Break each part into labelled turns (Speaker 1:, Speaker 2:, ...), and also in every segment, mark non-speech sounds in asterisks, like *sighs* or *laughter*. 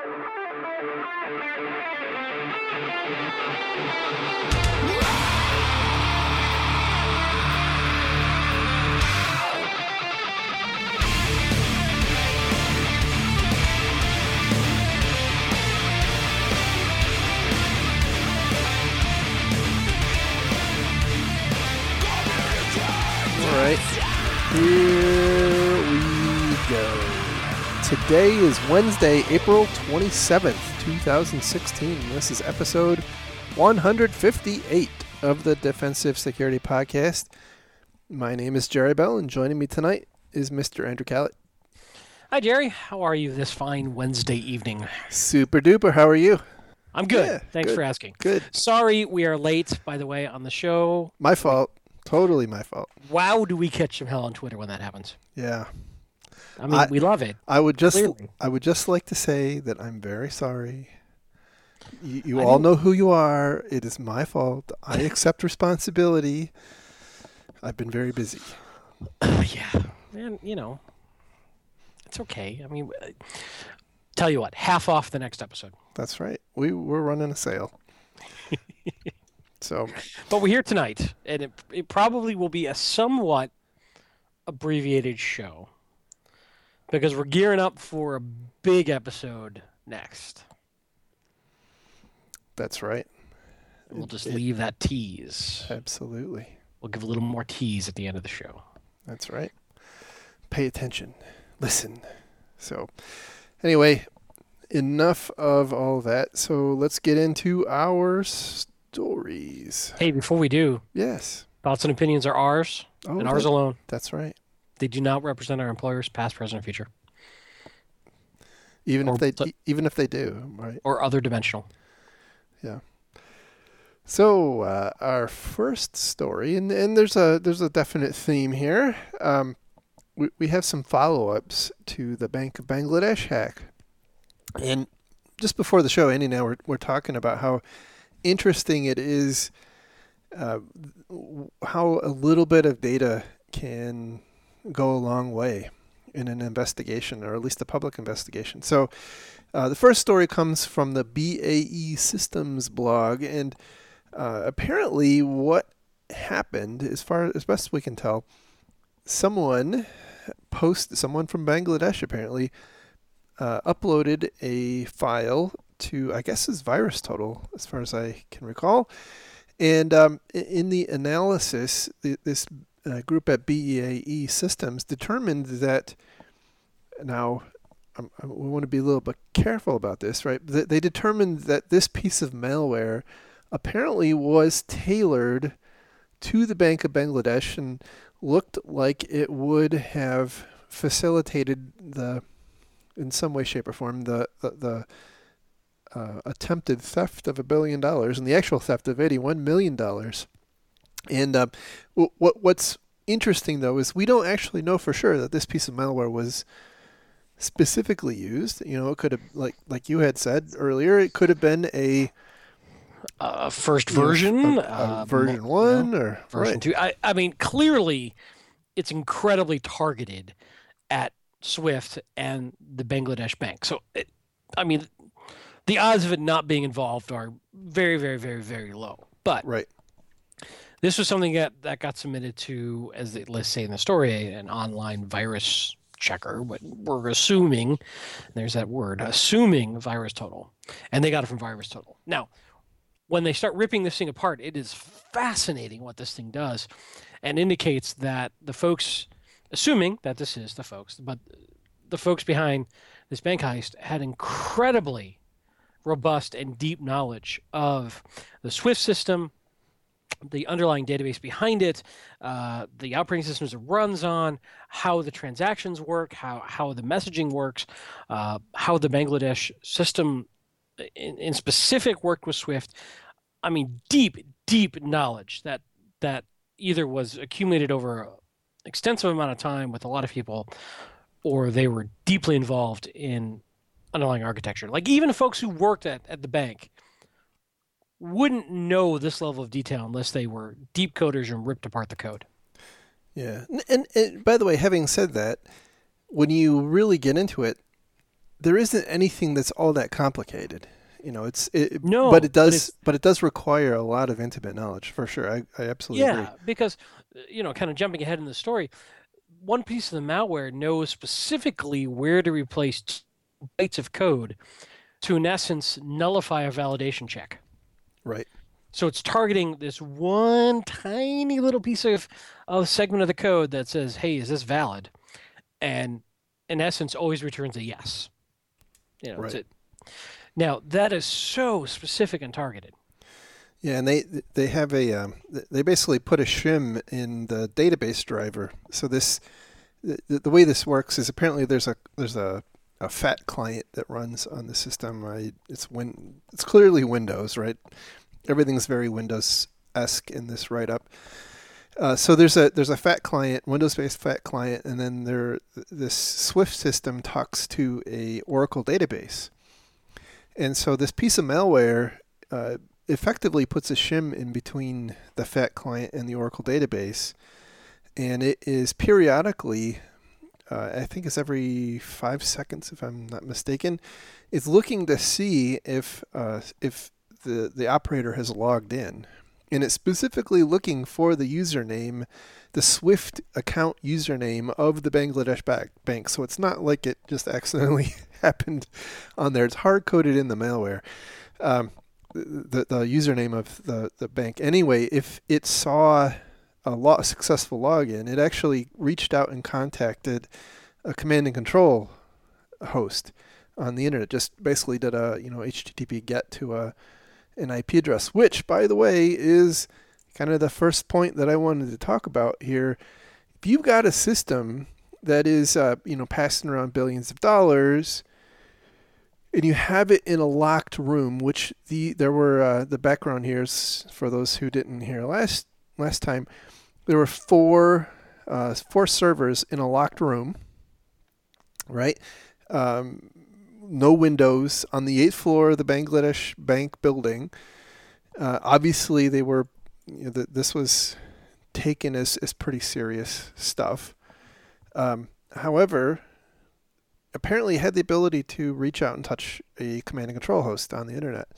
Speaker 1: All right, here. Today is Wednesday, April 27th, 2016. This is episode 158 of the Defensive Security Podcast. My name is Jerry Bell, and joining me tonight is Mr. Andrew Kalat.
Speaker 2: Hi, Jerry. How are you this fine Wednesday evening?
Speaker 1: Super duper, how are you?
Speaker 2: I'm good.
Speaker 1: Yeah,
Speaker 2: Thanks
Speaker 1: good.
Speaker 2: for asking.
Speaker 1: Good.
Speaker 2: Sorry we are late, by the way, on the show.
Speaker 1: My fault. Totally my fault.
Speaker 2: Wow, do we catch some hell on Twitter when that happens?
Speaker 1: Yeah.
Speaker 2: I mean,
Speaker 1: I-
Speaker 2: we love it.
Speaker 1: I would just
Speaker 2: Clearly.
Speaker 1: I would just like to say that I'm very sorry. You, you all know who you are. It is my fault. I *laughs* accept responsibility. I've been very busy. *coughs*
Speaker 2: yeah. And, you know, it's okay. I mean, uh, tell you what, half off the next episode.
Speaker 1: That's right. We we're running a sale. *laughs* so
Speaker 2: But we're here tonight, and it, it probably will be a somewhat abbreviated show because we're gearing up for a big episode next.
Speaker 1: that's right.
Speaker 2: We'll just
Speaker 1: It-
Speaker 2: leave that tease.
Speaker 1: Absolutely.
Speaker 2: We'll give a little more tease at the end of the show.
Speaker 1: That's right. Pay attention. Listen. So anyway, enough of all that. So let's get into our stories.
Speaker 2: Hey, before we do,
Speaker 1: Yes.
Speaker 2: thoughts and opinions are ours
Speaker 1: Oh,
Speaker 2: and ours
Speaker 1: that-
Speaker 2: alone.
Speaker 1: that's right.
Speaker 2: They do not represent our employers, past, present, or future,
Speaker 1: Even
Speaker 2: Or
Speaker 1: if they even if they do, right?
Speaker 2: or other dimensional. Yeah.
Speaker 1: So uh, our first story, and, and there's a there's a definite theme here. Um, we we have some follow-ups to the Bank of Bangladesh hack, and just before the show, Andy and I were we're talking about how interesting it is, uh, how a little bit of data can go a long way in an investigation, or at least a public investigation. So. Uh, the first story comes from the BAE Systems blog, and uh, apparently, what happened, as far as best we can tell, someone post someone from Bangladesh apparently uh, uploaded a file to I guess is Virus Total, as far as I can recall, and um, in the analysis, th- this uh, group at BAE Systems determined that now. um, uh, we want to be a little bit careful about this, right? They they determined that this piece of malware apparently was tailored to the Bank of Bangladesh and looked like it would have facilitated the, in some way, shape, or form, the the, the uh, attempted theft of a billion dollars and the actual theft of eighty-one million dollars. And uh, what what's interesting though is we don't actually know for sure that this piece of malware was specifically used. You know, it could have like like you had said earlier, it could have been a
Speaker 2: Uh, first
Speaker 1: know,
Speaker 2: version,
Speaker 1: a- a
Speaker 2: uh,
Speaker 1: version one,
Speaker 2: know,
Speaker 1: or
Speaker 2: version
Speaker 1: right.
Speaker 2: two. I, I mean, clearly, it's incredibly targeted at Swift and the Bangladesh bank. So, it, I mean, the odds of it not being involved are very, very, very, very low. But
Speaker 1: Right.
Speaker 2: This was something that, that got submitted to, as let's say in the story, an online virus checker. But we're assuming, there's that word, assuming virus total, and they got it from virus total. Now, when they start ripping this thing apart, it is fascinating what this thing does, and indicates that the folks, assuming that this is the folks, but the folks behind this bank heist had incredibly robust and deep knowledge of the Swift system, the underlying database behind it, uh, the operating systems it runs on, how the transactions work, how how the messaging works, uh, how the Bangladesh system in, in specific worked with Swift. I mean, deep, deep knowledge that that either was accumulated over an extensive amount of time with a lot of people, or they were deeply involved in underlying architecture. Like even folks who worked at, at the bank wouldn't know this level of detail unless they were deep coders and ripped apart the code.
Speaker 1: Yeah. And, and, and by the way, having said that, when you really get into it, there isn't anything that's all that complicated. You know, it's it,
Speaker 2: No,
Speaker 1: but it does, but, it does require a lot of intimate knowledge for sure. I, I absolutely
Speaker 2: Yeah,
Speaker 1: agree.
Speaker 2: because uh, you know, kind of jumping ahead in the story, one piece of the malware knows specifically where to replace bytes of code to, in essence, nullify a validation check.
Speaker 1: Right.
Speaker 2: So it's targeting this one tiny little piece of, of segment of the code that says, "Hey, is this valid?" And in essence, always returns a yes. You know, that's
Speaker 1: Right.
Speaker 2: it. Now that is so specific and targeted.
Speaker 1: Yeah, and they they have a um, they basically put a shim in the database driver. So this the, the way this works is apparently there's a there's a, a fat client that runs on the system. I, it's win it's clearly Windows, right? Everything's very Windows esque in this write up. Uh, so there's a there's a fat client, Windows-based fat client, and then there this Swift system talks to a Oracle database. And so this piece of malware uh, effectively puts a shim in between the fat client and the Oracle database, and it is periodically, uh, I think it's every five seconds, if I'm not mistaken, it's looking to see if uh, the the operator has logged in, and it's specifically looking for the username, the Swift account username of the Bangladesh bank. So it's not like it just accidentally *laughs* happened on there. It's hard coded in the malware. Um, the, the username of the, the bank. Anyway, if it saw a lo- successful login, it actually reached out and contacted a command and control host on the internet. Just basically did a you know HTTP get to a an IP address, which by the way is kind of the first point that I wanted to talk about here. If you've got a system that is uh, you know passing around billions of dollars and you have it in a locked room, which the there were uh, the background here is for those who didn't hear last last time. There were four uh, four servers in a locked room, right? Um, no windows on the eighth floor of the Bangladesh Bank building. Uh, obviously, they were. You know, th- this was taken as as pretty serious stuff. Um, however, apparently had the ability to reach out and touch a command and control host on the internet,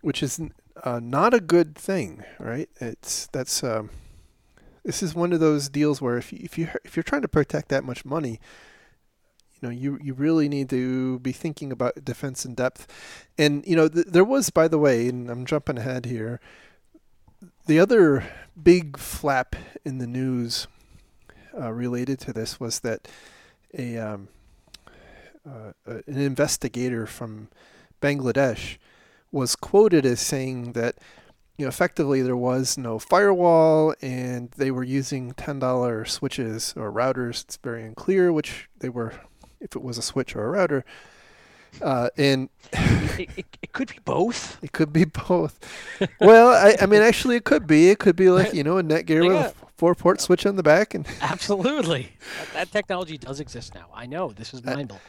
Speaker 1: which is uh, not a good thing, right? It's that's um, this is one of those deals where if you, if you if you're trying to protect that much money, you know you you really need to be thinking about defense in depth. And you know th- there was, by the way, and I'm jumping ahead here. The other big flap in the news uh, related to this was that a um, uh, an investigator from Bangladesh was quoted as saying that you know effectively there was no firewall and they were using ten dollar switches or routers. It's very unclear which they were, if it was a switch or a router. Uh, and
Speaker 2: It, it, it could be both. *laughs*
Speaker 1: it could be both. well, I, I mean, actually, it could be. It could be like you know a Netgear
Speaker 2: They
Speaker 1: with a four port switch on the back, and *laughs*
Speaker 2: Absolutely. that, that technology does exist now. I know. This is uh, mind blowing.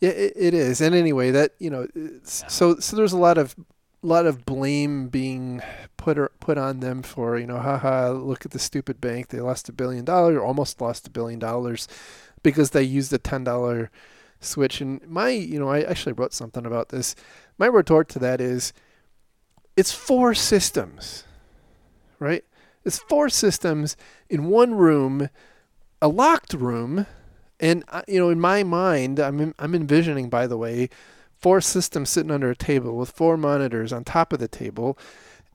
Speaker 1: Yeah, it, it is. And anyway, that you know, uh, it's- so so there's a lot of lot of blame being put or, put on them for you know, haha, look at the stupid bank. They lost a billion dollars, almost lost a billion dollars, because they used a ten dollar switch. And my, you know, I actually wrote something about this. My retort to that is, it's four systems, right? It's four systems in one room, a locked room and uh, you know, in my mind, I'm I'm envisioning, by the way, four systems sitting under a table with four monitors on top of the table,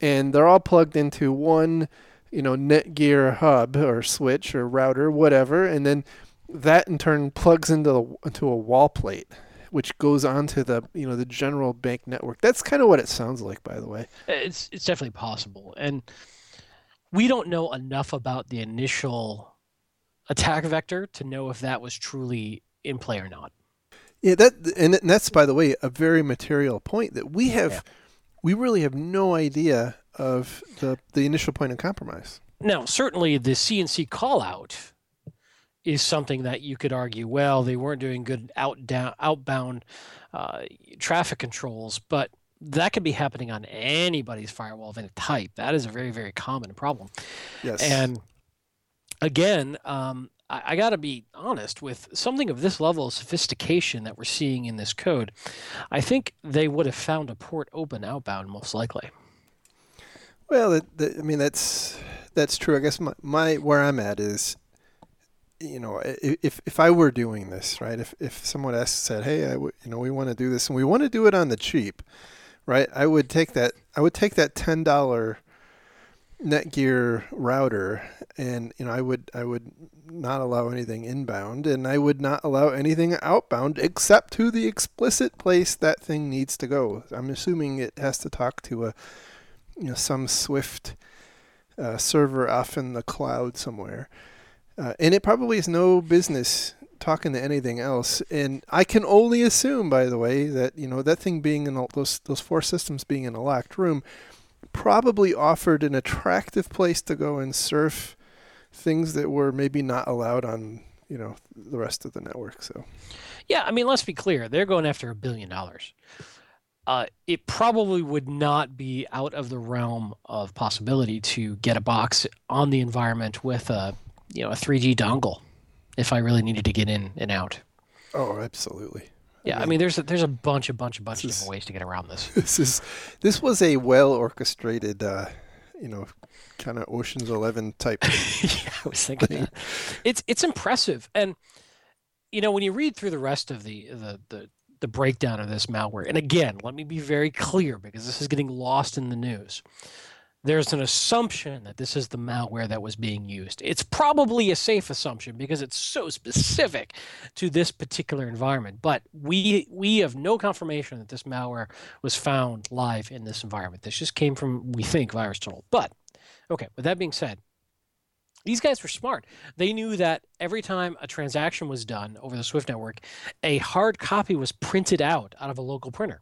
Speaker 1: and they're all plugged into one, you know, Netgear hub or switch or router, whatever, and then that in turn plugs into the, into a wall plate, which goes onto the you know the general bank network. That's kind of what it sounds like, by the way.
Speaker 2: Uh, it's it's definitely possible, and we don't know enough about the initial attack vector to know if that was truly in play or not.
Speaker 1: Yeah, that and that's by the way a very material point that we have.
Speaker 2: Yeah.
Speaker 1: We really have no idea of the the initial point of compromise.
Speaker 2: Now, certainly the CNC call out is something that you could argue, well, they weren't doing good out down, outbound uh, traffic controls, but that could be happening on anybody's firewall of any type. That is a very, very common problem.
Speaker 1: Yes.
Speaker 2: And again, um, I, I got to be honest with something of this level of sophistication that we're seeing in this code. I think they would have found a port open outbound most likely.
Speaker 1: Well, that, that, I mean that's that's true. I guess my, my where I'm at is, you know, if if I were doing this, right? If if someone asked said, "Hey, I w- you know, we want to do this and we want to do it on the cheap," right? I would take that. I would take that ten dollar Netgear router, and you know, I would I would not allow anything inbound, and I would not allow anything outbound except to the explicit place that thing needs to go. I'm assuming it has to talk to a you know some Swift uh, server off in the cloud somewhere, uh, and it probably is no business talking to anything else. And I can only assume, by the way, that you know that thing being in a, those those four systems being in a locked room probably offered an attractive place to go and surf things that were maybe not allowed on you know the rest of the network. So
Speaker 2: yeah, I mean, let's be clear, they're going after a billion dollars uh, it probably would not be out of the realm of possibility to get a box on the environment with a you know a 3G dongle if I really needed to get in and out.
Speaker 1: Oh, absolutely.
Speaker 2: Yeah, I mean, I mean there's a, there's a bunch, a bunch, a bunch of different ways to get around this. *laughs*
Speaker 1: This is this was a well orchestrated, uh, you know, kind of Ocean's Eleven type. *laughs*
Speaker 2: yeah, I was thinking that. It's it's impressive, and you know when you read through the rest of the the the the breakdown of this malware. And again, let me be very clear because this is getting lost in the news. There's an assumption that this is the malware that was being used. It's probably a safe assumption because it's so specific to this particular environment. But we we have no confirmation that this malware was found live in this environment. This just came from we think VirusTotal. But okay, with that being said, these guys were smart. They knew that every time a transaction was done over the Swift network, a hard copy was printed out out of a local printer.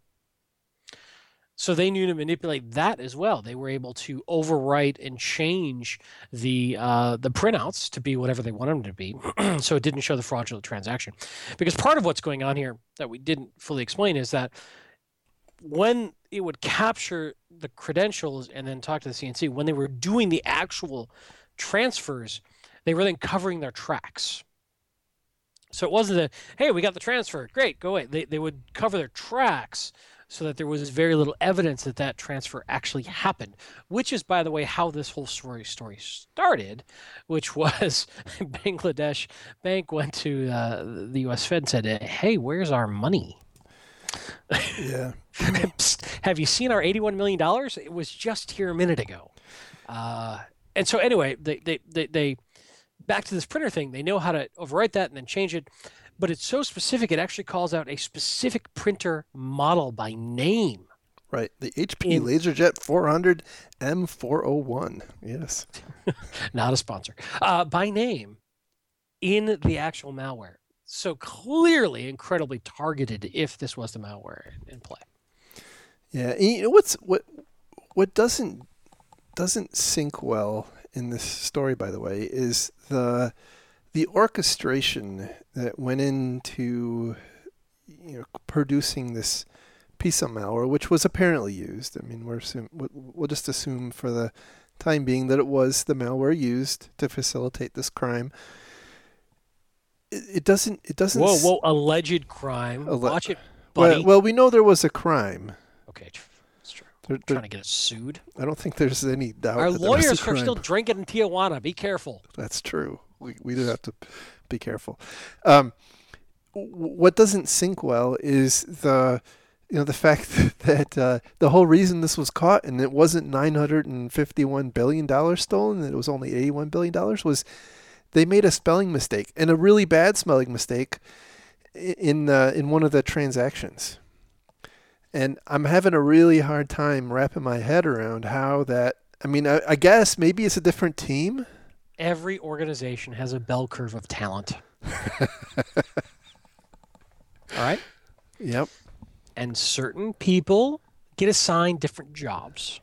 Speaker 2: So they knew to manipulate that as well. They were able to overwrite and change the uh, the printouts to be whatever they wanted them to be, *clears throat* so it didn't show the fraudulent transaction. Because part of what's going on here that we didn't fully explain is that when it would capture the credentials and then talk to the CNC, when they were doing the actual transfers, they were then covering their tracks. So it wasn't a, hey, we got the transfer, great, go away. They, they would cover their tracks so that there was very little evidence that that transfer actually happened, which is, by the way, how this whole story story started, which *laughs* was Bangladesh Bank went to uh, the U.S. Fed and said, "Hey, where's our money?"
Speaker 1: Yeah. *laughs*
Speaker 2: Have you seen our eighty-one million dollars? It was just here a minute ago. Uh, and so anyway, they, they, they, they back to this printer thing, they know how to overwrite that and then change it. But it's so specific, it actually calls out a specific printer model by name.
Speaker 1: Right. The HP in, LaserJet 400 M401. Yes. *laughs*
Speaker 2: Not a sponsor. Uh, by name in the actual malware. So clearly incredibly targeted if this was the malware in, play.
Speaker 1: Yeah. you know what's what what doesn't doesn't sync well in this story, by the way, is the the orchestration that went into you know producing this piece of malware, which was apparently used. I mean, we're assume, we'll just assume for the time being that it was the malware used to facilitate this crime. It, it doesn't. It doesn't.
Speaker 2: Whoa, whoa! Alleged crime. Alle- Watch it, buddy.
Speaker 1: Well, well, we know there was a crime.
Speaker 2: Okay, they're, they're, trying to get us sued.
Speaker 1: I don't think there's any doubt.
Speaker 2: Our lawyers are still drinking in Tijuana. Be careful.
Speaker 1: That's true. We do have to be careful. Um, what doesn't sink well is the you know the fact *laughs* that uh, the whole reason this was caught and it wasn't 951 billion dollars stolen it was only 81 billion dollars was they made a spelling mistake and a really bad spelling mistake in uh, in one of the transactions and I'm having a really hard time wrapping my head around how that. I mean, I, I guess maybe it's a different team.
Speaker 2: Every organization has a bell curve of talent. *laughs* All right.
Speaker 1: Yep.
Speaker 2: And certain people get assigned different jobs.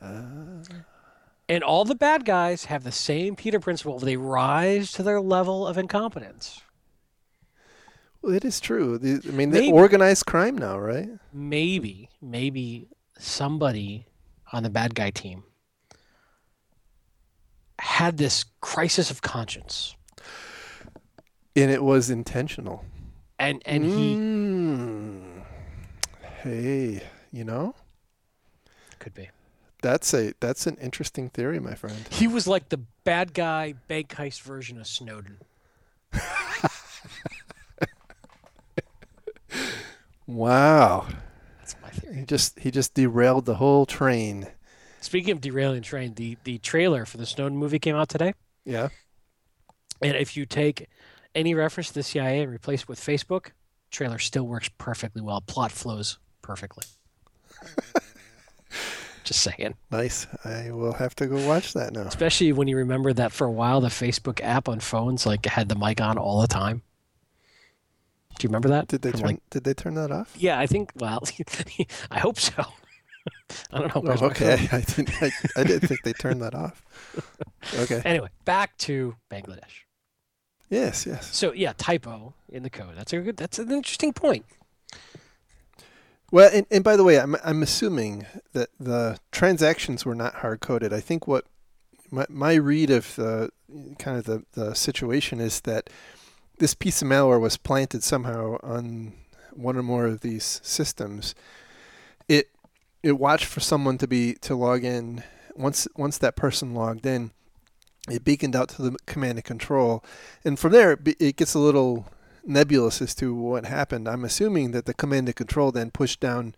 Speaker 2: Uh... And all the bad guys have the same Peter principle. They rise to their level of incompetence.
Speaker 1: Well, it is true. I mean, maybe, organized crime now, right?
Speaker 2: Maybe, maybe somebody on the bad guy team had this crisis of conscience.
Speaker 1: And it was intentional.
Speaker 2: And and he
Speaker 1: Mm. Hey, you know,
Speaker 2: could be.
Speaker 1: that's a that's an interesting theory, my friend.
Speaker 2: He was like the bad guy bank heist version of Snowden. *laughs*
Speaker 1: Wow.
Speaker 2: That's my theory.
Speaker 1: He just he just derailed the whole train.
Speaker 2: Speaking of derailing train, the the trailer for the Snowden movie came out today.
Speaker 1: Yeah.
Speaker 2: And if you take any reference to the CIA and replace it with Facebook, trailer still works perfectly well. Plot flows perfectly. *laughs* Just saying.
Speaker 1: Nice. I will have to go watch that now.
Speaker 2: Especially when you remember that for a while the Facebook app on phones like had the mic on all the time. Do you remember that?
Speaker 1: Did they
Speaker 2: From,
Speaker 1: turn
Speaker 2: like-
Speaker 1: did they turn that off?
Speaker 2: yeah, I think. Well, *laughs* I hope so. I don't know.
Speaker 1: Oh, okay. *laughs* I didn't I, I didn't think they turned that off. Okay. *laughs*
Speaker 2: Anyway, back to Bangladesh.
Speaker 1: Yes, yes.
Speaker 2: So yeah, typo in the code. That's a good. That's an interesting point.
Speaker 1: Well, and, and by the way, I'm I'm assuming that the transactions were not hard coded. I think what my my read of the kind of the, the situation is that this piece of malware was planted somehow on one or more of these systems. It it watched for someone to be to log in. Once once that person logged in, it beaconed out to the command and control, and from there it, it gets a little nebulous as to what happened. I'm assuming that the command and control then pushed down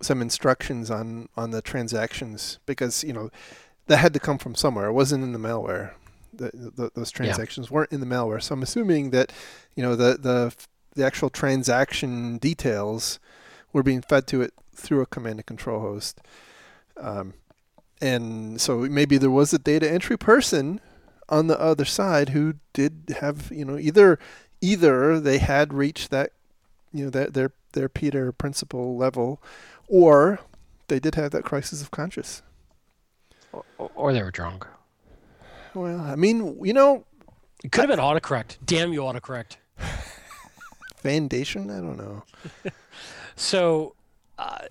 Speaker 1: some instructions on on the transactions because you know that had to come from somewhere. It wasn't in the malware. The, the, those transactions weren't in the malware. So I'm assuming that you know the the the actual transaction details were being fed to it through a command and control host. Um, and so maybe there was a data entry person on the other side who did have you know either either they had reached that you know that their their Peter principle level, or they did have that crisis of conscience.
Speaker 2: Or, or they were drunk.
Speaker 1: Well, I mean, you know,
Speaker 2: It could have been autocorrect. Damn you, autocorrect. *laughs*
Speaker 1: foundation. I don't know. *laughs*
Speaker 2: So, uh,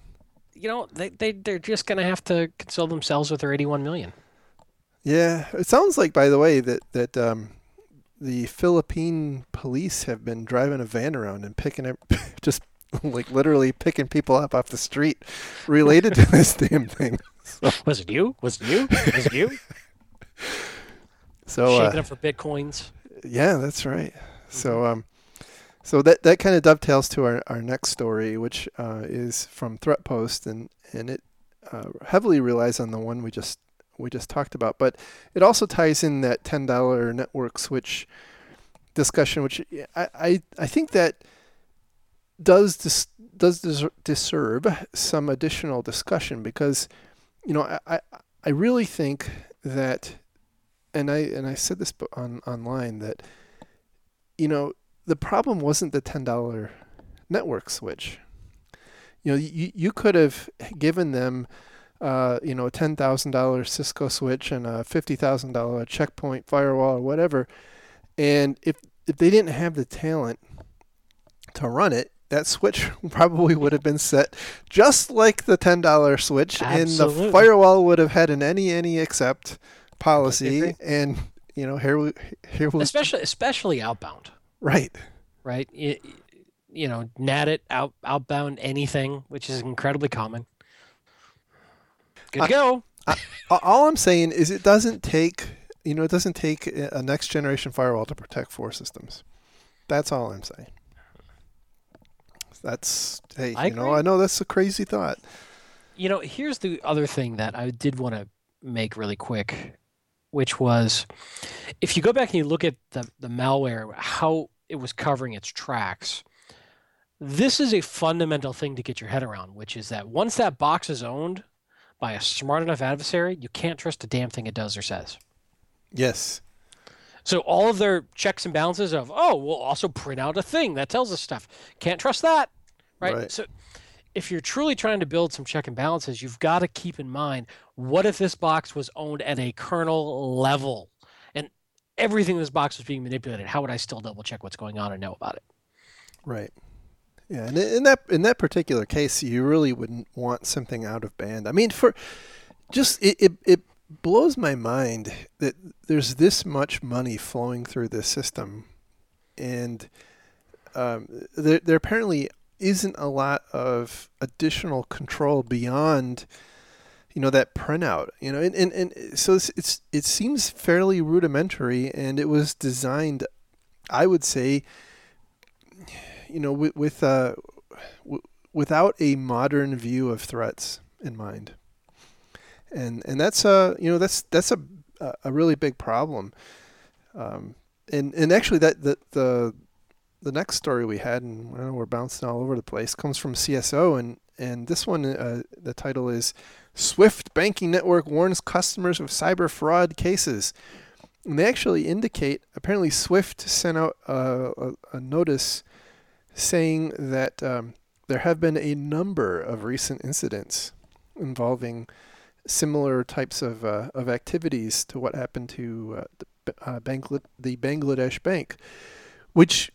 Speaker 2: you know, they they they're just gonna have to console themselves with their 81 million.
Speaker 1: Yeah, it sounds like, by the way, that that um, the Philippine police have been driving a van around and picking up, *laughs* just like literally picking people up off the street related to this *laughs* damn thing.
Speaker 2: Was it you? Was it you? Was it you? *laughs*
Speaker 1: So
Speaker 2: Shaking
Speaker 1: uh,
Speaker 2: up for bitcoins.
Speaker 1: Yeah, that's right. So um, so that that kind of dovetails to our, our next story, which uh, is from Threatpost, and and it uh, heavily relies on the one we just we just talked about, but it also ties in that ten dollar network switch discussion, which I I, I think that does dis, does des- deserve some additional discussion because you know I, I I really think that and I and I said this on online that you know the problem wasn't the ten dollar network switch. You know, you you could have given them, uh, you know, a ten thousand dollar Cisco switch and a fifty thousand dollar checkpoint firewall or whatever, and if if they didn't have the talent to run it, that switch *laughs* probably would have been set just like the ten dollar switch, and the firewall would have had an any any except policy, and you know here we here we
Speaker 2: Especially especially outbound,
Speaker 1: right.
Speaker 2: right? You, you know, NAT it out outbound anything, which is incredibly common. Good
Speaker 1: I-
Speaker 2: to go.
Speaker 1: A- All I'm saying is it doesn't take you know it doesn't take a next generation firewall to protect four systems. That's all I'm saying. That's hey,
Speaker 2: I
Speaker 1: you know. I know that's a crazy thought.
Speaker 2: You know, here's the other thing that I did want to make really quick, which was if you go back and you look at the, the malware, how it was covering its tracks, this is a fundamental thing to get your head around, which is that once that box is owned by a smart enough adversary, you can't trust a damn thing it does or says.
Speaker 1: Yes.
Speaker 2: So all of their checks and balances of, oh, we'll also print out a thing that tells us stuff. Can't trust that. Right?
Speaker 1: Right.
Speaker 2: So if you're truly trying to build some check and balances, you've got to keep in mind what if this box was owned at a kernel level everything in this box was being manipulated? How would I still double check what's going on and know about it?
Speaker 1: Right. Yeah, and in that in that particular case, you really wouldn't want something out of band. I mean, for just it, it, it blows my mind that there's this much money flowing through this system, and um, there, there apparently isn't a lot of additional control beyond you know that printout you know and, and, and so it's, it's it seems fairly rudimentary and it was designed i would say you know with, with uh w- without a modern view of threats in mind. And and that's a you know that's that's a a really big problem. Um, and and actually that the the the next story we had, and know, we're bouncing all over the place, comes from CSO, and and this one, uh, the title is "Swift Banking Network Warns Customers of Cyber Fraud Cases." And they actually indicate apparently Swift sent out a, a, a notice saying that um, there have been a number of recent incidents involving similar types of uh, of activities to what happened to uh, the, uh, Bangla- the Bangladesh bank, which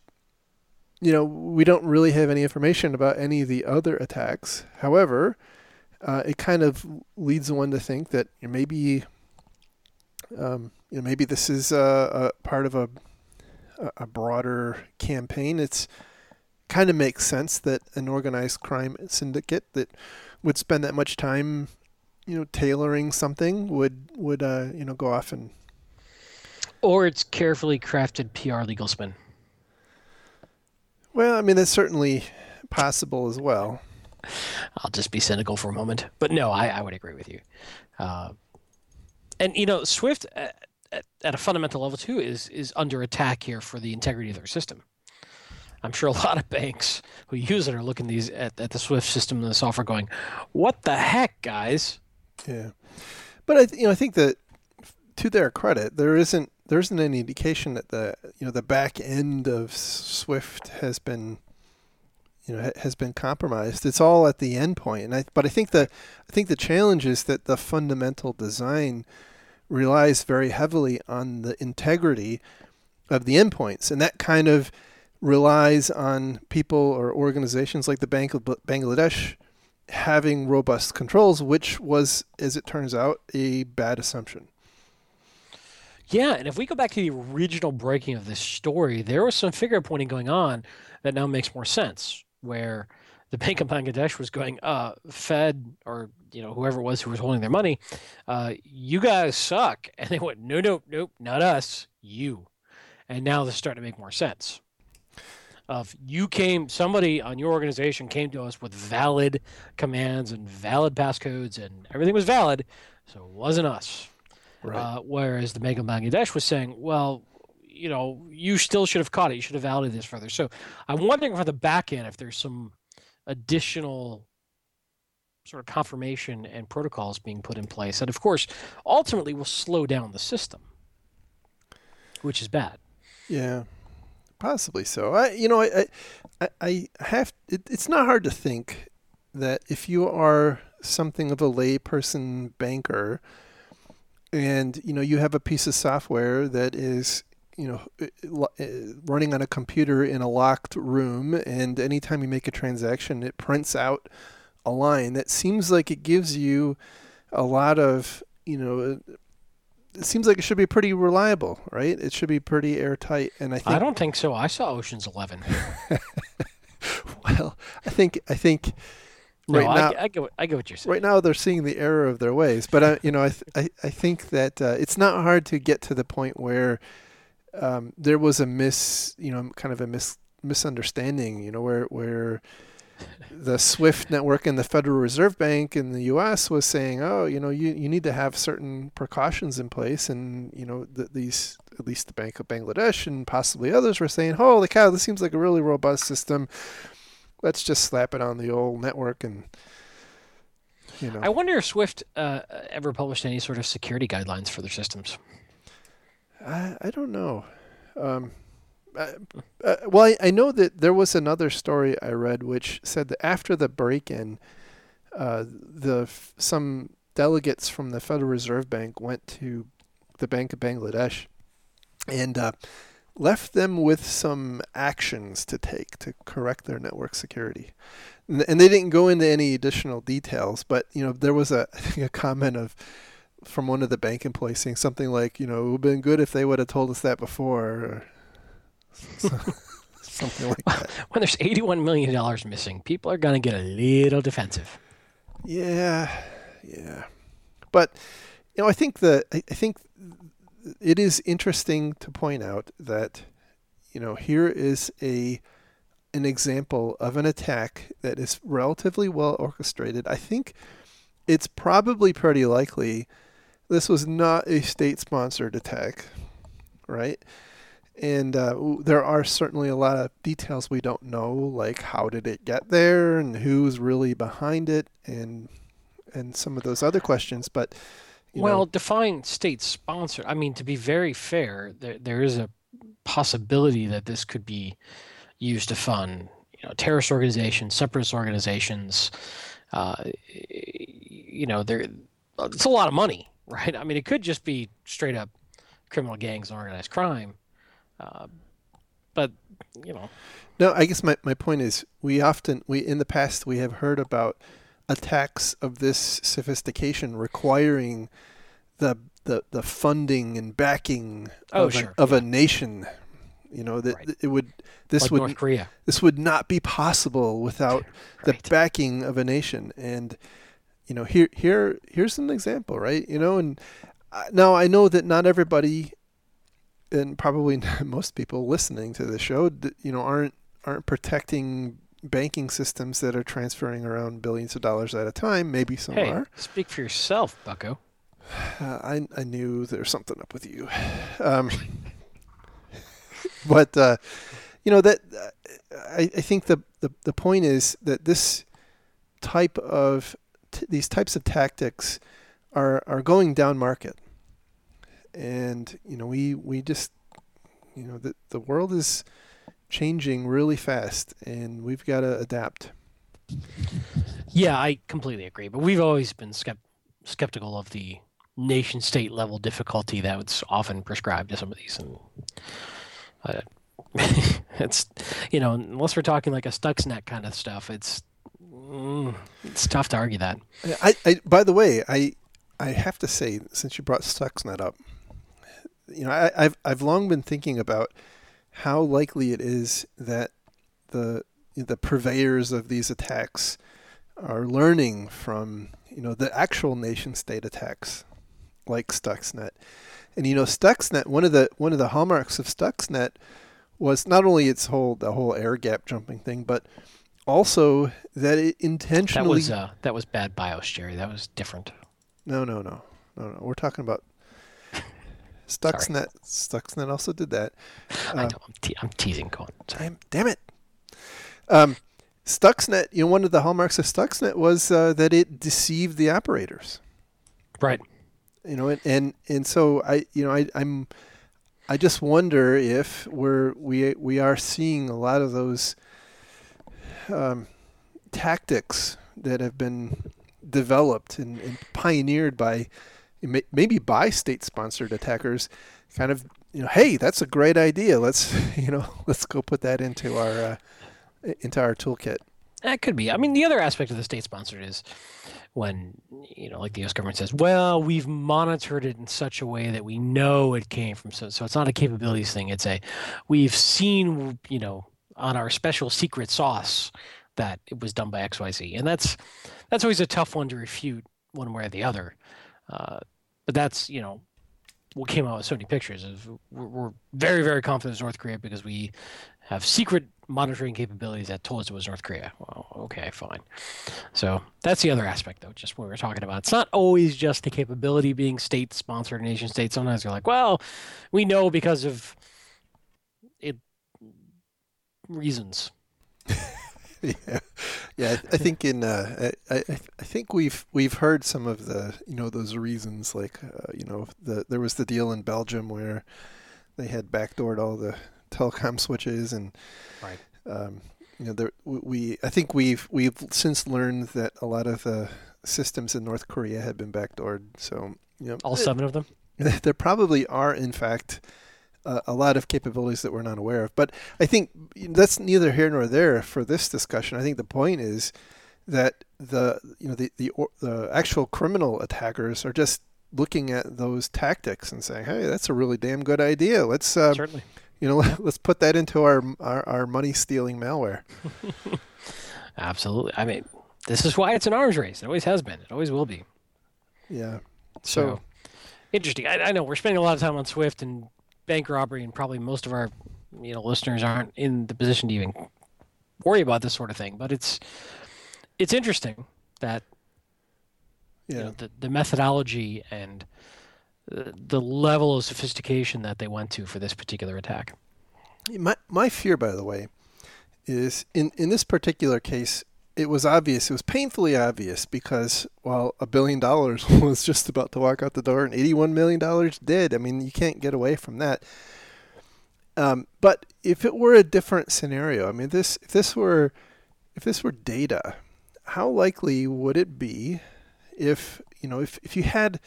Speaker 1: you know, we don't really have any information about any of the other attacks. However, uh, it kind of leads one to think that maybe, um, you know, maybe this is a, a part of a a broader campaign. It's kind of makes sense that an organized crime syndicate that would spend that much time, you know, tailoring something would would uh, you know go off and.
Speaker 2: Or it's carefully crafted PR legal spin.
Speaker 1: Well, I mean, that's certainly possible as well.
Speaker 2: I'll just be cynical for a moment, but no, I, I would agree with you. Uh, and you know, Swift at, at, a fundamental level too is is under attack here for the integrity of their system. I'm sure a *laughs* lot of banks who use it are looking these at, at the Swift system and the software, going, "What the heck, guys?"
Speaker 1: Yeah, but I you know I think that to their credit, there isn't there isn't any indication that the you know the back end of Swift has been you know has been compromised. It's all at the end point, and I but I think the I think the challenge is that the fundamental design relies very heavily on the integrity of the endpoints, and that kind of relies on people or organizations like the Bank of Bangladesh having robust controls, which was, as it turns out, a bad assumption.
Speaker 2: Yeah, and if we go back to the original breaking of this story, there was some finger pointing going on that now makes more sense. Where the Bank of Bangladesh was going, uh, Fed or you know whoever it was who was holding their money, uh, you guys suck, *laughs* and they went, no, no, nope, not us, you. And now they're starting to make more sense. Of you came, somebody on your organization came to us with valid commands and valid passcodes, and everything was valid, so it wasn't us. Right. Uh, whereas the Bank of Bangladesh was saying, well, you know, you still should have caught it. You should have validated this further. So I'm wondering for the back end if there's some additional sort of confirmation and protocols being put in place that, of course, ultimately will slow down the system, which is bad.
Speaker 1: Yeah, possibly so. I, you know, I, I, I have. It, it's not hard to think that if you are something of a layperson banker and you know you have a piece of software that is you know uh, uh, running on a computer in a locked room and anytime you make a transaction it prints out a line. That seems like it gives you a lot of you know it seems like it should be pretty reliable right? It should be pretty airtight and i think
Speaker 2: i don't think so. I saw oceans 11 *laughs*
Speaker 1: well i think i think
Speaker 2: no, right now, I, I, get what, I get what you're saying.
Speaker 1: Right now, they're seeing the error of their ways, but I, you know, I, th- I, I think that uh, it's not hard to get to the point where um, there was a mis, you know, kind of a mis misunderstanding, you know, where where the SWIFT network and the Federal Reserve Bank in the U.S. was saying, oh, you know, you, you need to have certain precautions in place, and you know, the, these at least the Bank of Bangladesh and possibly others were saying, holy cow, this seems like a really robust system let's just slap it on the old network and you know.
Speaker 2: I wonder if Swift uh, ever published any sort of security guidelines for their systems.
Speaker 1: I I don't know. Um, uh, uh, well, I, I, know that there was another story I read which said that after the break-in, uh, the some delegates from the Federal Reserve Bank went to the Bank of Bangladesh, and uh, left them with some actions to take to correct their network security. And they didn't go into any additional details, but you know there was a, *laughs* a comment of from one of the bank employees saying something like, you know, it would have been good if they would have told us that before, or *laughs* Something like that. *laughs*
Speaker 2: When there's $81 million missing, people are going to get a little defensive.
Speaker 1: Yeah, yeah. But you know, I think the I, I think it is interesting to point out that you know here is a an example of an attack that is relatively well orchestrated. I think it's probably pretty likely this was not a state sponsored attack, right? And uh, there are certainly a lot of details we don't know, like how did it get there and who's really behind it, and and some of those other questions. But
Speaker 2: well,
Speaker 1: know,
Speaker 2: define state sponsored. I mean, to be very fair, there there is a possibility that this could be used to fund, you know, terrorist organizations, separatist organizations. Uh, you know, there it's a lot of money, right? I mean, it could just be straight up criminal gangs and organized crime. Uh, but you know,
Speaker 1: no. I guess my, my point is we often we in the past we have heard about attacks of this sophistication requiring the the, the funding and backing
Speaker 2: oh,
Speaker 1: of,
Speaker 2: sure.
Speaker 1: a, of
Speaker 2: yeah.
Speaker 1: a nation. You know that
Speaker 2: right.
Speaker 1: it would this
Speaker 2: like
Speaker 1: would
Speaker 2: North Korea.
Speaker 1: this would not be possible without
Speaker 2: right.
Speaker 1: the backing of a nation and you know here here here's an example right you know and now I know that not everybody and probably *laughs* most people listening to the show, you know, aren't aren't protecting banking systems that are transferring around billions of dollars at a time. Maybe some
Speaker 2: hey,
Speaker 1: are.
Speaker 2: Speak for yourself, Bucko.
Speaker 1: Uh, *sighs* I I knew there was something up with you, um, *laughs* but uh, you know that uh, I, I think the, the the point is that this type of these types of tactics are are going down market. And you know we we just you know the the world is changing really fast and we've got to adapt.
Speaker 2: Yeah i completely agree but we've always been skept- skeptical of the nation state level difficulty that's often prescribed to some of these and uh, *laughs* it's you know unless we're talking like a stuxnet kind of stuff it's it's tough to argue that
Speaker 1: I, I by the way i i have to say since you brought stuxnet up you know, I, have I've long been thinking about how likely it is that the the purveyors of these attacks are learning from you know the actual nation state attacks like Stuxnet. And you know Stuxnet one of the one of the hallmarks of Stuxnet was not only its whole the whole air gap jumping thing, but also that it intentionally
Speaker 2: that was uh, that was bad BIOS, Jerry. That was different.
Speaker 1: No, no, no, no, no. We're talking about *laughs* Stuxnet. Stuxnet also did that.
Speaker 2: Uh, I know. I'm, te- I'm teasing. Go on.
Speaker 1: Damn, damn it. Um, Stuxnet. You know, one of the hallmarks of Stuxnet was uh, that it deceived the operators.
Speaker 2: Right.
Speaker 1: You know, and and, and so I, you know, I, I'm, I just wonder if we're we we are seeing a lot of those um, tactics that have been developed and, and pioneered by maybe by state-sponsored attackers, kind of you know, hey, that's a great idea. Let's *laughs* you know, let's go put that into our uh, into our toolkit.
Speaker 2: That could be. I mean, the other aspect of the state-sponsored is when you know, like the U.S. government says, "Well, we've monitored it in such a way that we know it came from." So, so it's not a capabilities thing. It's a we've seen, you know, on our special secret sauce that it was done by X, Y, Z, and that's that's always a tough one to refute one way or the other. Uh, but that's you know what came out with Sony Pictures is we're, we're very very confident it's North Korea because we have secret monitoring capabilities that told us it was North Korea. Well, okay, fine. So that's the other aspect, though, just what we were talking about. It's not always just the capability being state sponsored nation state. Sometimes you're like, well, we know because of reasons. *laughs*
Speaker 1: yeah, yeah. I think in uh, I, I I think we've we've heard some of the you know those reasons like uh, you know the there was the deal in Belgium where they had backdoored all the telecom *laughs* switches and
Speaker 2: right.
Speaker 1: Um, you know there we I think we've we've since learned that a lot of the systems in North Korea had been backdoored. So you know
Speaker 2: all seven of them. *laughs*
Speaker 1: There probably are in fact a lot of capabilities that we're not aware of. But I think that's neither here nor there for this discussion. I think the point is that the you know the the, the actual criminal attackers are just looking at those tactics and saying, "Hey, that's a really damn good idea. Let's uh,
Speaker 2: certainly
Speaker 1: You know, *laughs* let's put that into our our, our money stealing malware. *laughs*
Speaker 2: Absolutely. I mean, this is why it's an arms race. It always has been. It always will be.
Speaker 1: Yeah.
Speaker 2: So,
Speaker 1: So
Speaker 2: interesting. I, I know we're spending a lot of time on Swift and bank robbery, and probably most of our you know listeners aren't in the position to even worry about this sort of thing. But it's it's interesting that you know, the the methodology and the, the level of sophistication that they went to for this particular attack.
Speaker 1: my my fear, by the way, is in in this particular case, it was obvious. It was painfully obvious because while a billion dollars *laughs* was just about to walk out the door, and eighty-one million dollars did. I mean, you can't get away from that. Um, but if it were a different scenario, I mean, this if this were if this were data, how likely would it be if you know if if you had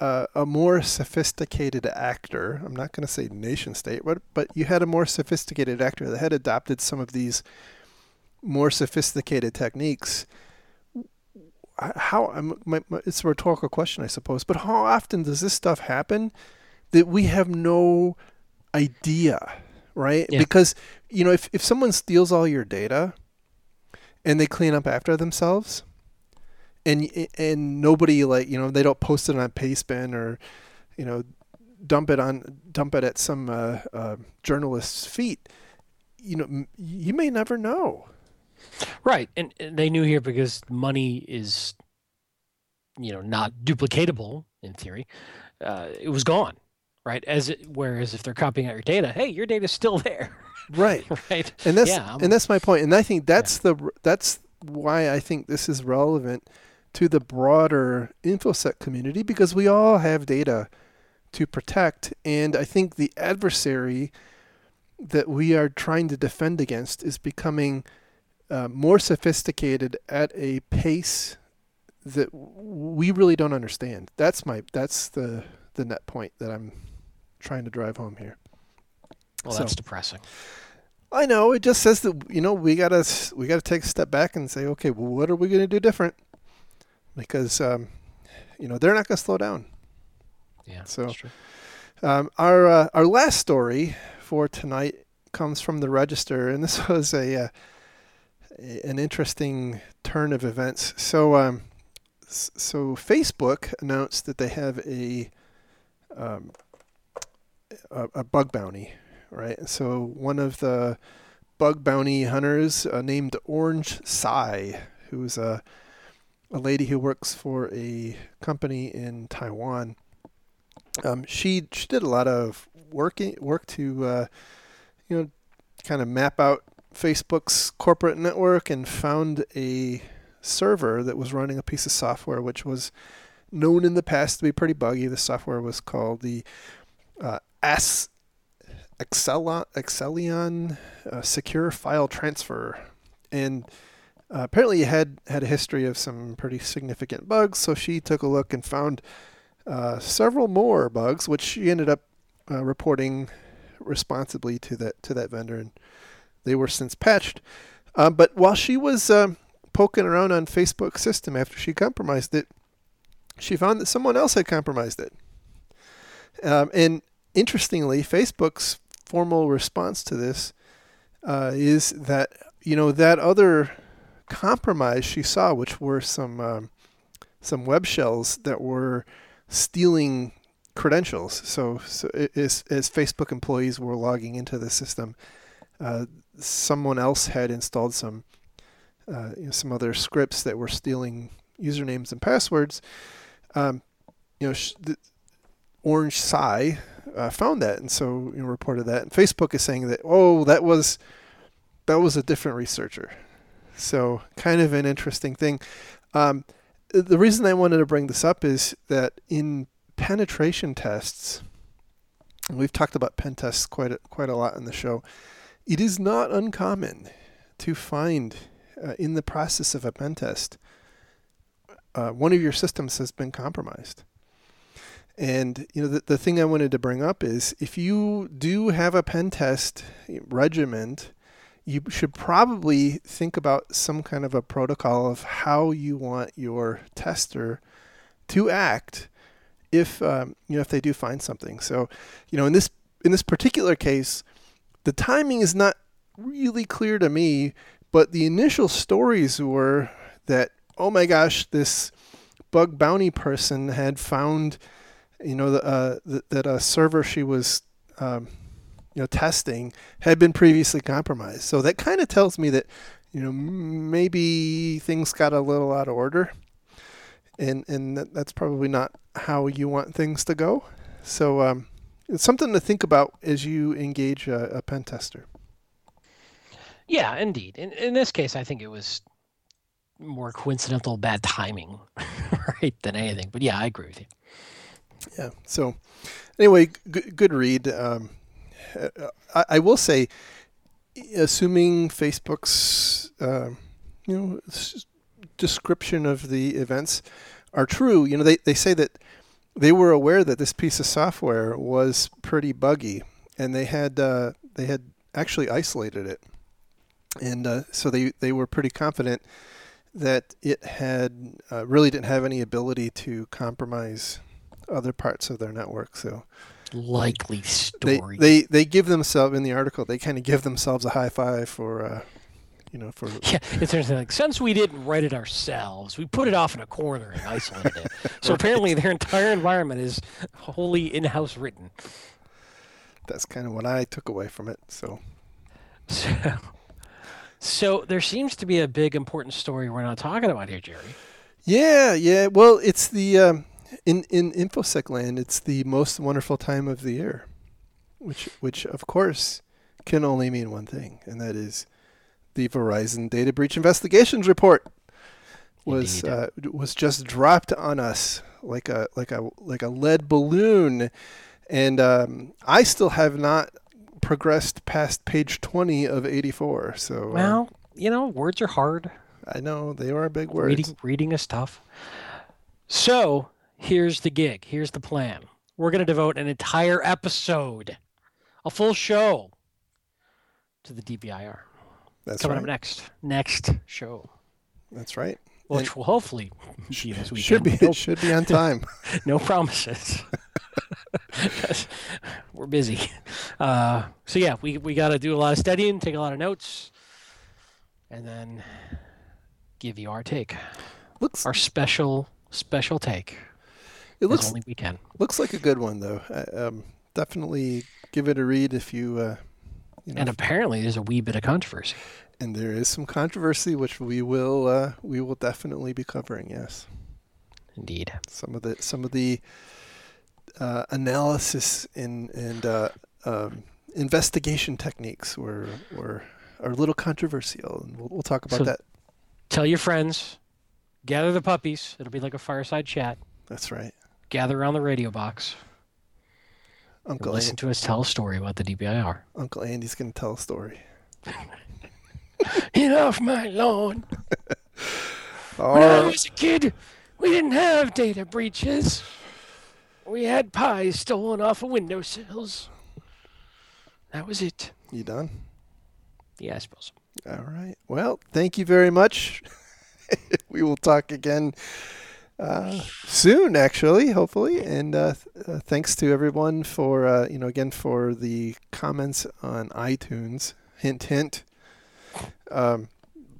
Speaker 1: uh, a more sophisticated actor, I'm not going to say nation state, but but you had a more sophisticated actor that had adopted some of these more sophisticated techniques. How my, my, it's a rhetorical question, I suppose, but how often does this stuff happen that we have no idea, right?
Speaker 2: Yeah.
Speaker 1: Because you know, if if someone steals all your data and they clean up after themselves, and and nobody like you know they don't post it on Pastebin or you know dump it on dump it at some uh, uh, journalist's feet, you know you may never know.
Speaker 2: Right, and and they knew here because money is, you know, not duplicatable in theory. Uh, it was gone, right? As it, whereas if they're copying out your data, hey, your data's still *laughs* there,
Speaker 1: Right. *laughs*
Speaker 2: right?
Speaker 1: And that's
Speaker 2: Yeah,
Speaker 1: and that's my point. And I think that's the that's why I think this is relevant to the broader infosec community because we all have data to protect and I think the adversary that we are trying to defend against is becoming uh, more sophisticated at a pace that we really don't understand. That's my that's the the net point that I'm trying to drive home here.
Speaker 2: Well,
Speaker 1: So-
Speaker 2: that's depressing.
Speaker 1: I know it just says that you know we gotta we gotta take a step back and say okay well what are we gonna do different because um, you know they're not gonna slow down.
Speaker 2: Yeah,
Speaker 1: So-
Speaker 2: that's true.
Speaker 1: Um, our uh, our last story for tonight comes from the Register and this *laughs* was a, uh, a an interesting turn of events. So um, so Facebook announced that they have a um, a, a bug bounty, right? So one of the bug bounty hunters uh, named Orange Tsai, who's a a lady who works for a company in Taiwan. Um, she she did a lot of working work to uh, you know kind of map out Facebook's corporate network and found a server that was running a piece of software which was known in the past to be pretty buggy. The software was called the uh, S Excelion uh, Secure File Transfer, and uh, apparently it had had a history of some pretty significant bugs. So she took a look and found uh, several more bugs, which she ended up uh, reporting responsibly to that to that vendor, and they were since patched. Um, but while she was um, poking around on Facebook's system after she compromised it, she found that someone else had compromised it. Um, and interestingly, Facebook's formal response to this uh, is that you know that other compromise she saw, which were some um, some web shells that were stealing credentials. So, so as, as Facebook employees were logging into the system, uh, someone else had installed some uh, you know, some other scripts that were stealing usernames and passwords. Um, you know, sh- Orange Tsai uh, found that, and so you know, reported that. And Facebook is saying that oh, that was that was a different researcher. So kind of an interesting thing. Um, the reason I wanted to bring this up is that in penetration tests, we've talked about pen tests quite a, quite a lot in the show. It is not uncommon to find uh, in the process of a pen test uh, one of your systems has been compromised. And you know the, the thing I wanted to bring up is if you do have a pen test regiment, you should probably think about some kind of a protocol of how you want your tester to act if um, you know if they do find something. So, you know, in this in this particular case, the timing is not really clear to me, but the initial stories were that oh my gosh, this bug bounty person had found, you know, the, uh, th- that a server she was, um, you know, testing had been previously compromised. So that kind of tells me that, you know, maybe things got a little out of order, and and that, that's probably not how you want things to go. So um, it's something to think about as you engage a, a pen tester.
Speaker 2: Yeah, indeed. In in this case, I think it was more coincidental bad timing, *laughs* right, than anything. But yeah, I agree with you.
Speaker 1: Yeah. So anyway, g- good read. Um, I, I will say, assuming Facebook's uh, you know s- description of the events are true, you know they, they say that they were aware that this piece of software was pretty buggy, and they had uh, they had actually isolated it, and uh, so they they were pretty confident that it had uh, really didn't have any ability to compromise other parts of their network. So
Speaker 2: Likely
Speaker 1: they
Speaker 2: story.
Speaker 1: they they give themselves in the article they kind of give themselves a high five for uh, you know for *laughs*
Speaker 2: yeah, it's interesting. Like, since we didn't write it ourselves, we put it off in a corner and isolated it. *laughs* So apparently, their entire environment is wholly in-house written.
Speaker 1: that's kind of what I took away from it. So
Speaker 2: So, so there seems to be a big important story we're not talking about here, Jerry.
Speaker 1: yeah, yeah. Well, it's the um, in in infosec land. It's the most wonderful time of the year, which which of course can only mean one thing, and that is the Verizon Data Breach Investigations Report was uh, was just dropped on us like a like a like a lead balloon, and um, I still have not progressed past page twenty of eighty four. So uh,
Speaker 2: Well, you know, words are hard.
Speaker 1: I know they are big words.
Speaker 2: Reading reading is tough. So here's the gig. Here's the plan. We're going to devote an entire episode, a full show, to the DBIR.
Speaker 1: That's
Speaker 2: Coming
Speaker 1: right.
Speaker 2: up next, next show,
Speaker 1: That's right.
Speaker 2: which will hopefully be this weekend.
Speaker 1: should be it should be on time. *laughs*
Speaker 2: no promises. *laughs* *laughs* We're busy. Uh, so yeah, we we got to do a lot of studying, take a lot of notes, and then give you our take,
Speaker 1: looks
Speaker 2: our special special take.
Speaker 1: it looks
Speaker 2: only we can.
Speaker 1: looks like a good one though. I, um, definitely give it a read if you. Uh, you know,
Speaker 2: And apparently, there's a wee bit of controversy.
Speaker 1: and there is some controversy which we will uh, we will definitely be covering. Yes,
Speaker 2: Indeed.
Speaker 1: some of the some of the uh, analysis and and uh, um, investigation techniques were were are a little controversial, and we'll, we'll talk about
Speaker 2: So-
Speaker 1: that.
Speaker 2: Tell your friends, gather the puppies. It'll be like a fireside chat.
Speaker 1: That's right,
Speaker 2: Gather around the radio box.
Speaker 1: Uncle
Speaker 2: listen
Speaker 1: An-
Speaker 2: to us tell a story about the DBIR.
Speaker 1: Uncle Andy's gonna tell a story.
Speaker 2: Get off my lawn. *laughs*
Speaker 1: All
Speaker 2: When I was a kid, we didn't have data breaches. We had pies stolen off of windowsills. That was it.
Speaker 1: You done?
Speaker 2: Yeah, I suppose.
Speaker 1: All right. Well, thank you very much. *laughs* we will talk again uh, soon, actually, hopefully. And uh, th- uh, thanks to everyone for, uh, you know, again, for the comments on iTunes. Hint, hint. Um,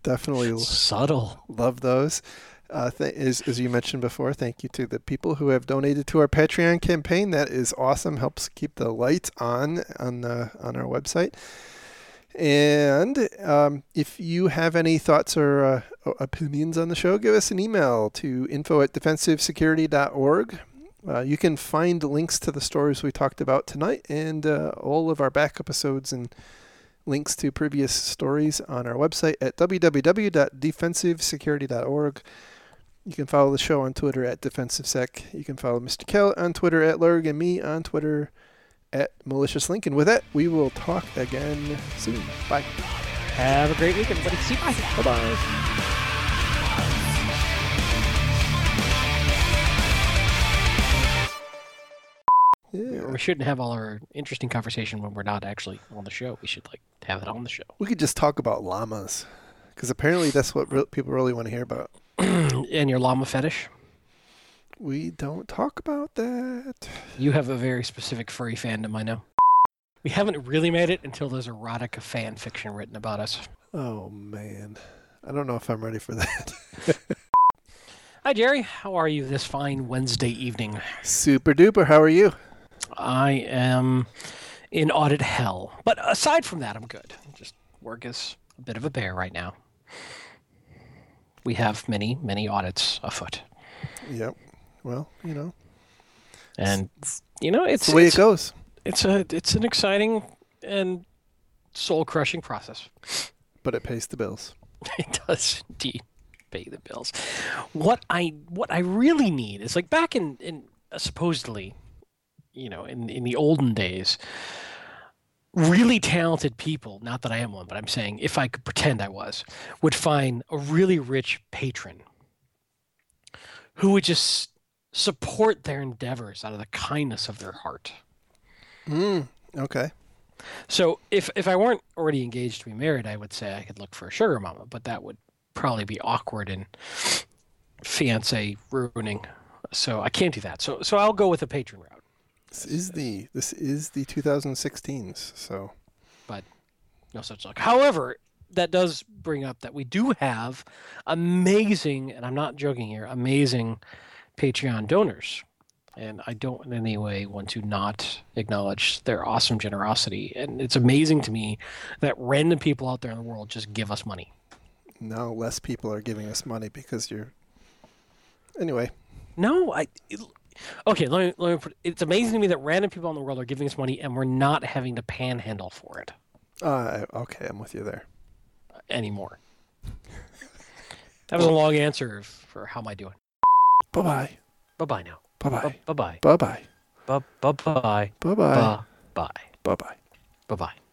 Speaker 1: definitely
Speaker 2: Subtle.
Speaker 1: love those. Uh, th- as, as you mentioned before, thank you to the people who have donated to our Patreon campaign. That is awesome. Helps keep the lights on on the on our website. And um, if you have any thoughts or uh, opinions on the show, give us an email to info at defensivesecurity.org. Uh, you can find links to the stories we talked about tonight and uh, all of our back episodes and links to previous stories on our website at www.defensivesecurity.org. You can follow the show on Twitter at DefensiveSec. You can follow Mr. Kell on Twitter at Lurg and me on Twitter at Malicious Link. And with that, we will talk again soon. Bye.
Speaker 2: Have a great week, everybody. See you. Bye.
Speaker 1: Bye bye. Yeah.
Speaker 2: We shouldn't have all our interesting conversation when we're not actually on the show. We should like have it on the show.
Speaker 1: We could just talk about llamas because apparently that's what re- people really want to hear about. *clears throat*
Speaker 2: and your llama fetish.
Speaker 1: We don't talk about that.
Speaker 2: You have a very specific furry fandom, I know. We haven't really made it until there's erotica fan fiction written about us.
Speaker 1: Oh man, I don't know if I'm ready for that. *laughs*
Speaker 2: Hi, Jerry. How are you this fine Wednesday evening?
Speaker 1: Super duper. How are you?
Speaker 2: I am in audit hell. But aside from that, I'm good. Just work is a bit of a bear right now. We have many, many audits afoot.
Speaker 1: Yep. Well, you know,
Speaker 2: And you know, it's
Speaker 1: it's the way
Speaker 2: it's,
Speaker 1: it goes.
Speaker 2: it's a it's an exciting and soul crushing process.
Speaker 1: But it pays the bills. *laughs*
Speaker 2: It does indeed pay the bills. What I what I really need is like back in in uh, supposedly, you know, in in the olden days, really talented people. Not that I am one, but I'm saying if I could pretend I was, would find a really rich patron who would just support their endeavors out of the kindness of their heart.
Speaker 1: Mm, okay.
Speaker 2: So if if I weren't already engaged to be married, I would say I could look for a sugar mama, but that would probably be awkward and fiance ruining. So I can't do that. So so I'll go with the patron route.
Speaker 1: This is the this is the 2016s. So but
Speaker 2: No such luck. However, that does bring up that we do have amazing, and I'm not joking here, amazing Patreon donors. And I don't in any way want to not acknowledge their awesome generosity. And it's amazing to me that random people out there in the world just give us money.
Speaker 1: now less people are giving us money because you're. Anyway,
Speaker 2: No, I. It, okay, let me let me. Put, it's amazing to me that random people in the world are giving us money, and we're not having to panhandle for it
Speaker 1: uh, okay, I'm with you there.
Speaker 2: anymore. *laughs* That was a long answer for how am I doing.
Speaker 1: Bye bye.
Speaker 2: Bye bye now.
Speaker 1: Bye bye.
Speaker 2: Bye bye.
Speaker 1: Bye bye.
Speaker 2: Bye bye.
Speaker 1: Bye bye.
Speaker 2: Bye bye.
Speaker 1: Bye bye.
Speaker 2: Bye bye.